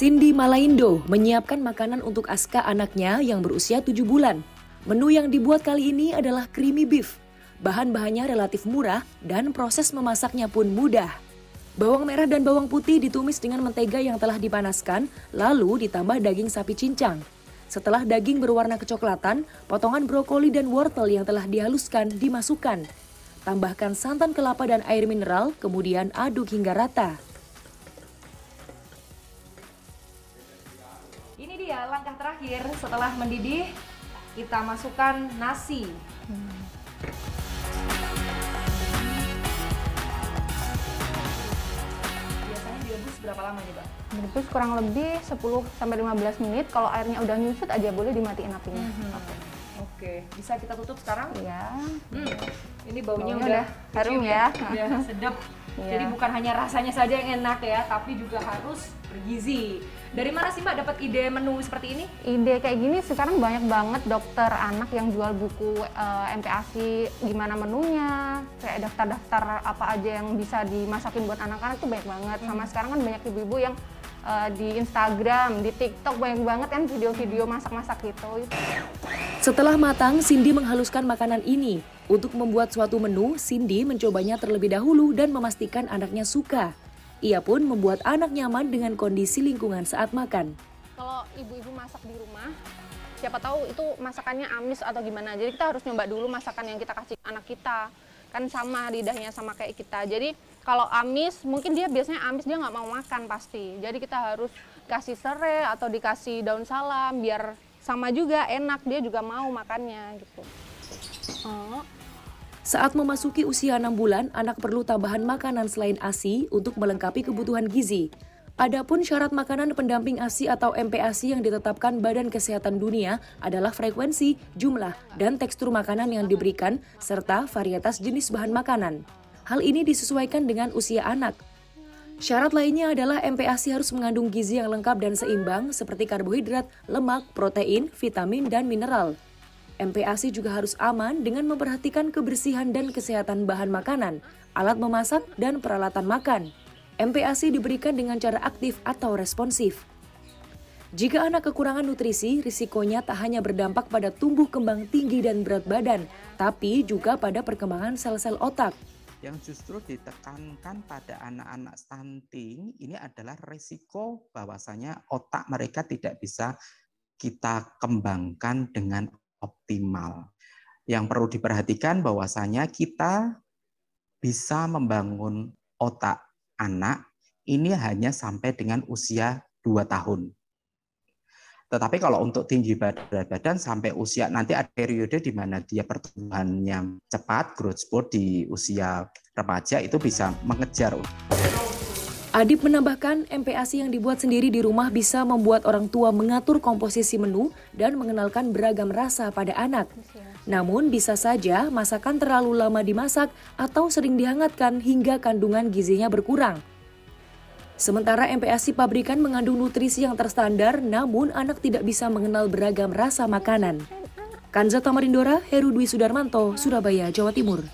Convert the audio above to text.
Cindy Malaindo menyiapkan makanan untuk Aska anaknya yang berusia 7 bulan. Menu yang dibuat kali ini adalah creamy beef. Bahan-bahannya relatif murah dan proses memasaknya pun mudah. Bawang merah dan bawang putih ditumis dengan mentega yang telah dipanaskan, lalu ditambah daging sapi cincang. Setelah daging berwarna kecoklatan, potongan brokoli dan wortel yang telah dihaluskan dimasukkan. Tambahkan santan kelapa dan air mineral, kemudian aduk hingga rata. Dia langkah terakhir setelah mendidih, kita masukkan nasi. Biasanya direbus berapa lama nih, Mbak? Direbus kurang lebih 10 sampai 15 menit. Kalau airnya udah nyusut aja boleh dimatiin apinya. Oke. Oke, bisa kita tutup sekarang? Iya. Hmm. Ini baunya Baunya udah, udah harum kecium ya. Udah sedap. Iya. Jadi bukan hanya rasanya saja yang enak ya, tapi juga harus bergizi. Dari mana sih Mbak dapat ide menu seperti ini? Ide kayak gini sekarang banyak banget dokter anak yang jual buku eh, MPASI gimana menunya, kayak daftar-daftar apa aja yang bisa dimasakin buat anak-anak tuh banyak banget. Sama sekarang kan banyak ibu-ibu yang eh, di Instagram, di TikTok banyak banget kan video-video masak-masak gitu. Setelah matang, Cindy menghaluskan makanan ini. Untuk membuat suatu menu, Cindy mencobanya terlebih dahulu dan memastikan anaknya suka. Ia pun membuat anak nyaman dengan kondisi lingkungan saat makan. Kalau ibu-ibu masak di rumah, siapa tahu itu masakannya amis atau gimana. Jadi kita harus nyoba dulu masakan yang kita kasih anak kita. Kan sama lidahnya sama kayak kita. Jadi kalau amis, mungkin dia biasanya amis dia nggak mau makan pasti. Jadi kita harus kasih serai atau dikasih daun salam biar sama juga enak dia juga mau makannya gitu. Oh. Saat memasuki usia 6 bulan, anak perlu tambahan makanan selain ASI untuk melengkapi kebutuhan gizi. Adapun syarat makanan pendamping ASI atau MPASI yang ditetapkan Badan Kesehatan Dunia adalah frekuensi, jumlah, dan tekstur makanan yang diberikan, serta varietas jenis bahan makanan. Hal ini disesuaikan dengan usia anak. Syarat lainnya adalah MPASI harus mengandung gizi yang lengkap dan seimbang seperti karbohidrat, lemak, protein, vitamin, dan mineral. MPASI juga harus aman dengan memperhatikan kebersihan dan kesehatan bahan makanan, alat memasak, dan peralatan makan. MPASI diberikan dengan cara aktif atau responsif. Jika anak kekurangan nutrisi, risikonya tak hanya berdampak pada tumbuh kembang tinggi dan berat badan, tapi juga pada perkembangan sel-sel otak. Yang justru ditekankan pada anak-anak stunting ini adalah risiko bahwasanya otak mereka tidak bisa kita kembangkan dengan optimal. Yang perlu diperhatikan bahwasanya kita bisa membangun otak anak ini hanya sampai dengan usia 2 tahun. Tetapi kalau untuk tinggi berat badan sampai usia nanti ada periode di mana dia pertumbuhannya cepat, growth spurt di usia remaja itu bisa mengejar. Adib menambahkan, MPASI yang dibuat sendiri di rumah bisa membuat orang tua mengatur komposisi menu dan mengenalkan beragam rasa pada anak. Namun bisa saja masakan terlalu lama dimasak atau sering dihangatkan hingga kandungan gizinya berkurang. Sementara MPASI pabrikan mengandung nutrisi yang terstandar, namun anak tidak bisa mengenal beragam rasa makanan. Kanza Tamarindora, Heru Dwi Sudarmanto, Surabaya, Jawa Timur.